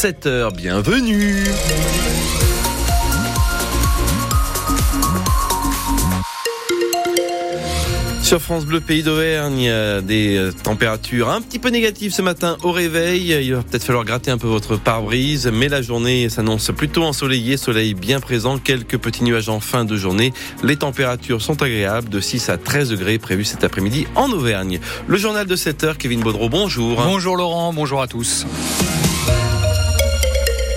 7h. Bienvenue Sur France Bleu Pays d'Auvergne, des euh, températures un petit peu négatives ce matin au réveil. Il va peut-être falloir gratter un peu votre pare-brise, mais la journée s'annonce plutôt ensoleillée, soleil bien présent, quelques petits nuages en fin de journée. Les températures sont agréables, de 6 à 13 degrés prévus cet après-midi en Auvergne. Le journal de 7 heures, Kevin Baudreau, bonjour. Bonjour Laurent, bonjour à tous.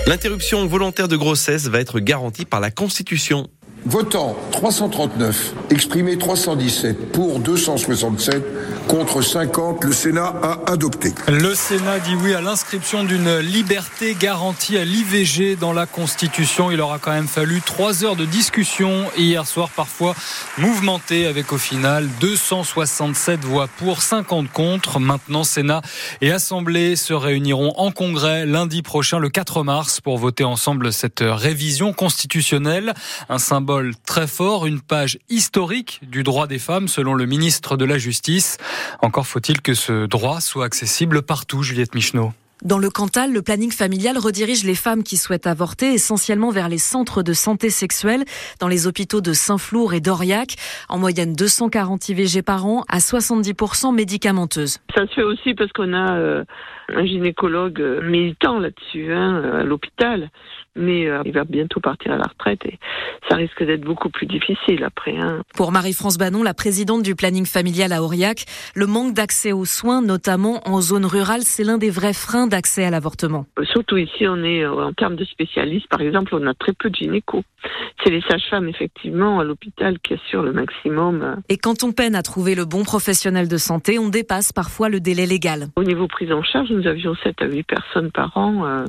L'interruption volontaire de grossesse va être garantie par la Constitution. Votant 339, exprimé 317, pour 267, contre 50, le Sénat a adopté. Le Sénat dit oui à l'inscription d'une liberté garantie à l'IVG dans la Constitution. Il aura quand même fallu trois heures de discussion hier soir, parfois mouvementée, avec au final 267 voix pour, 50 contre. Maintenant, Sénat et Assemblée se réuniront en congrès lundi prochain, le 4 mars, pour voter ensemble cette révision constitutionnelle. Un symbole très fort, une page historique du droit des femmes selon le ministre de la Justice. Encore faut-il que ce droit soit accessible partout, Juliette Michneau. Dans le Cantal, le planning familial redirige les femmes qui souhaitent avorter essentiellement vers les centres de santé sexuelle, dans les hôpitaux de Saint-Flour et d'Aurillac. En moyenne 240 IVG par an, à 70% médicamenteuses. Ça se fait aussi parce qu'on a euh, un gynécologue euh, militant là-dessus hein, à l'hôpital mais euh, il va bientôt partir à la retraite et ça risque d'être beaucoup plus difficile après. Hein. Pour Marie-France Banon, la présidente du planning familial à Aurillac, le manque d'accès aux soins, notamment en zone rurale, c'est l'un des vrais freins d'accès à l'avortement. Surtout ici, on est euh, en termes de spécialistes, par exemple, on a très peu de gynéco. C'est les sages-femmes, effectivement, à l'hôpital qui assurent le maximum. Euh. Et quand on peine à trouver le bon professionnel de santé, on dépasse parfois le délai légal. Au niveau prise en charge, nous avions 7 à 8 personnes par an,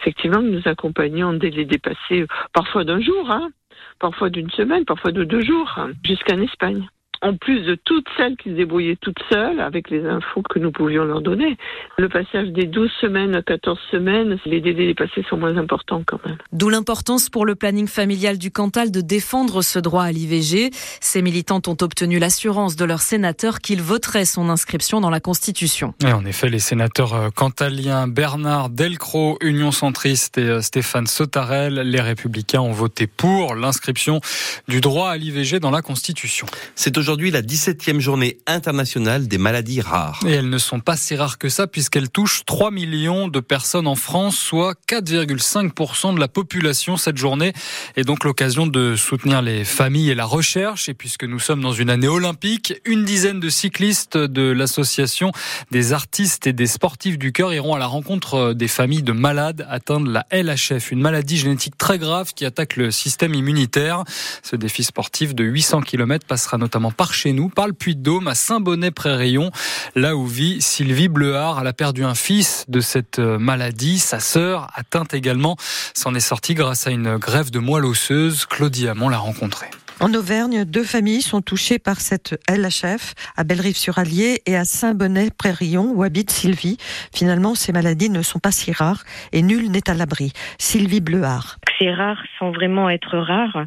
effectivement, que nous accompagnions on les dépasser parfois d'un jour, hein, parfois d'une semaine, parfois de deux jours, jusqu'en Espagne en plus de toutes celles qui se débrouillaient toutes seules avec les infos que nous pouvions leur donner. Le passage des 12 semaines à 14 semaines, les délais dépassés sont moins importants quand même. D'où l'importance pour le planning familial du Cantal de défendre ce droit à l'IVG. Ces militantes ont obtenu l'assurance de leur sénateur qu'ils voteraient son inscription dans la Constitution. Et en effet, les sénateurs euh, cantaliens Bernard Delcros, Union centriste et euh, Stéphane Sautarel, les républicains ont voté pour l'inscription du droit à l'IVG dans la Constitution. C'est aujourd'hui aujourd'hui la 17e journée internationale des maladies rares. Et elles ne sont pas si rares que ça puisqu'elles touchent 3 millions de personnes en France, soit 4,5% de la population cette journée. Et donc l'occasion de soutenir les familles et la recherche. Et puisque nous sommes dans une année olympique, une dizaine de cyclistes de l'association des artistes et des sportifs du cœur iront à la rencontre des familles de malades atteints de la LHF, une maladie génétique très grave qui attaque le système immunitaire. Ce défi sportif de 800 km passera notamment par par chez nous, par le Puy-de-Dôme, à Saint-Bonnet-Près-Rayon, là où vit Sylvie Bleuard. Elle a perdu un fils de cette euh, maladie. Sa sœur, atteinte également, s'en est sortie grâce à une grève de moelle osseuse. Claudie Hamon l'a rencontrée. En Auvergne, deux familles sont touchées par cette LHF, à Bellerive-sur-Allier et à Saint-Bonnet-Prairie-Rion, où habite Sylvie. Finalement, ces maladies ne sont pas si rares et nul n'est à l'abri. Sylvie Bleuard. C'est rare sans vraiment être rare.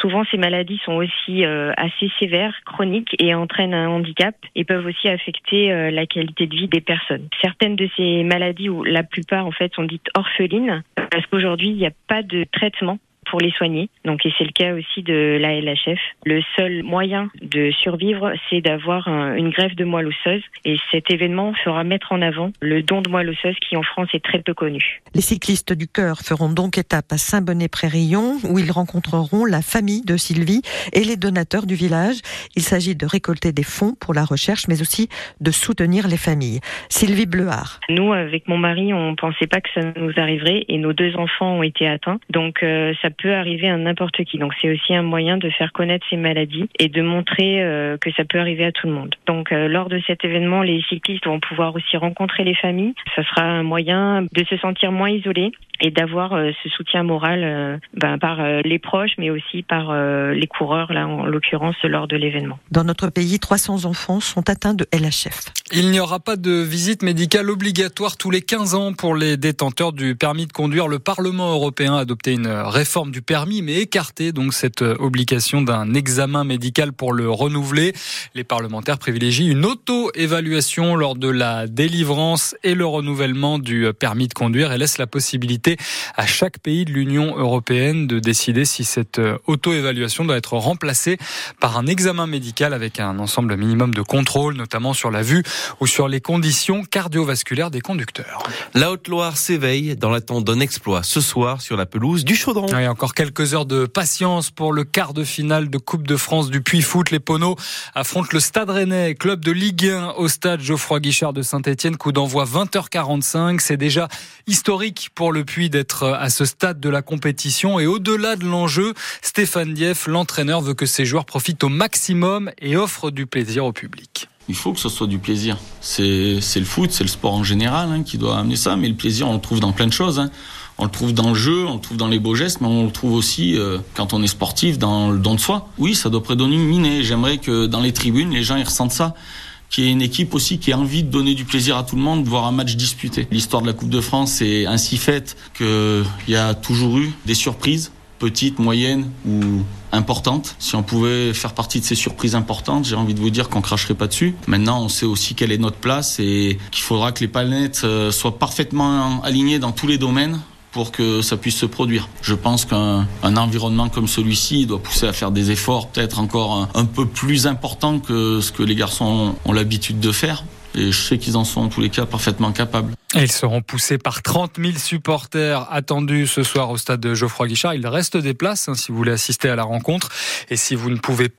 Souvent, ces maladies sont aussi euh, assez sévères, chroniques et entraînent un handicap et peuvent aussi affecter euh, la qualité de vie des personnes. Certaines de ces maladies, ou la plupart en fait, sont dites orphelines parce qu'aujourd'hui, il n'y a pas de traitement pour les soigner. Donc, et c'est le cas aussi de la LHF. Le seul moyen de survivre, c'est d'avoir une greffe de moelle osseuse. Et cet événement fera mettre en avant le don de moelle osseuse qui en France est très peu connu. Les cyclistes du cœur feront donc étape à Saint-Bonnet-Prairie-Rion où ils rencontreront la famille de Sylvie et les donateurs du village. Il s'agit de récolter des fonds pour la recherche, mais aussi de soutenir les familles. Sylvie Bleuard. Nous, avec mon mari, on pensait pas que ça nous arriverait et nos deux enfants ont été atteints. Donc, euh, ça peut arriver à n'importe qui. Donc c'est aussi un moyen de faire connaître ces maladies et de montrer euh, que ça peut arriver à tout le monde. Donc euh, lors de cet événement, les cyclistes vont pouvoir aussi rencontrer les familles. Ça sera un moyen de se sentir moins isolé et d'avoir ce soutien moral ben, par les proches, mais aussi par les coureurs, là en l'occurrence lors de l'événement. Dans notre pays, 300 enfants sont atteints de LHF. Il n'y aura pas de visite médicale obligatoire tous les 15 ans pour les détenteurs du permis de conduire. Le Parlement européen a adopté une réforme du permis, mais écarté donc cette obligation d'un examen médical pour le renouveler. Les parlementaires privilégient une auto-évaluation lors de la délivrance et le renouvellement du permis de conduire et laissent la possibilité à chaque pays de l'Union européenne de décider si cette auto-évaluation doit être remplacée par un examen médical avec un ensemble minimum de contrôles, notamment sur la vue ou sur les conditions cardiovasculaires des conducteurs. La Haute-Loire s'éveille dans l'attente d'un exploit ce soir sur la pelouse du Chaudron. a encore quelques heures de patience pour le quart de finale de Coupe de France du Puy-Foot. Les Poneaux affrontent le Stade Rennais, club de Ligue 1 au stade Geoffroy Guichard de Saint-Etienne. Coup d'envoi 20h45. C'est déjà historique pour le Puy d'être à ce stade de la compétition. Et au-delà de l'enjeu, Stéphane Dieff, l'entraîneur, veut que ses joueurs profitent au maximum et offrent du plaisir au public. Il faut que ce soit du plaisir. C'est le foot, c'est le sport en général hein, qui doit amener ça, mais le plaisir, on le trouve dans plein de choses. Hein. On le trouve dans le jeu, on le trouve dans les beaux gestes, mais on le trouve aussi euh, quand on est sportif, dans le don de soi. Oui, ça doit prédominer. J'aimerais que dans les tribunes, les gens ils ressentent ça qu'il y ait une équipe aussi qui ait envie de donner du plaisir à tout le monde, de voir un match disputé. L'histoire de la Coupe de France est ainsi faite qu'il y a toujours eu des surprises petite, moyenne ou importante. Si on pouvait faire partie de ces surprises importantes, j'ai envie de vous dire qu'on cracherait pas dessus. Maintenant, on sait aussi quelle est notre place et qu'il faudra que les planètes euh, soient parfaitement alignées dans tous les domaines pour que ça puisse se produire. Je pense qu'un environnement comme celui-ci doit pousser à faire des efforts peut-être encore un, peu plus importants que ce que les garçons ont l'habitude de faire. Et je sais qu'ils en sont en tous les cas parfaitement capables. Et ils seront poussés par 30 000 supporters attendus ce soir au stade de Geoffroy Guichard. Il reste des places hein, si vous voulez assister à la rencontre. Et si vous ne pouvez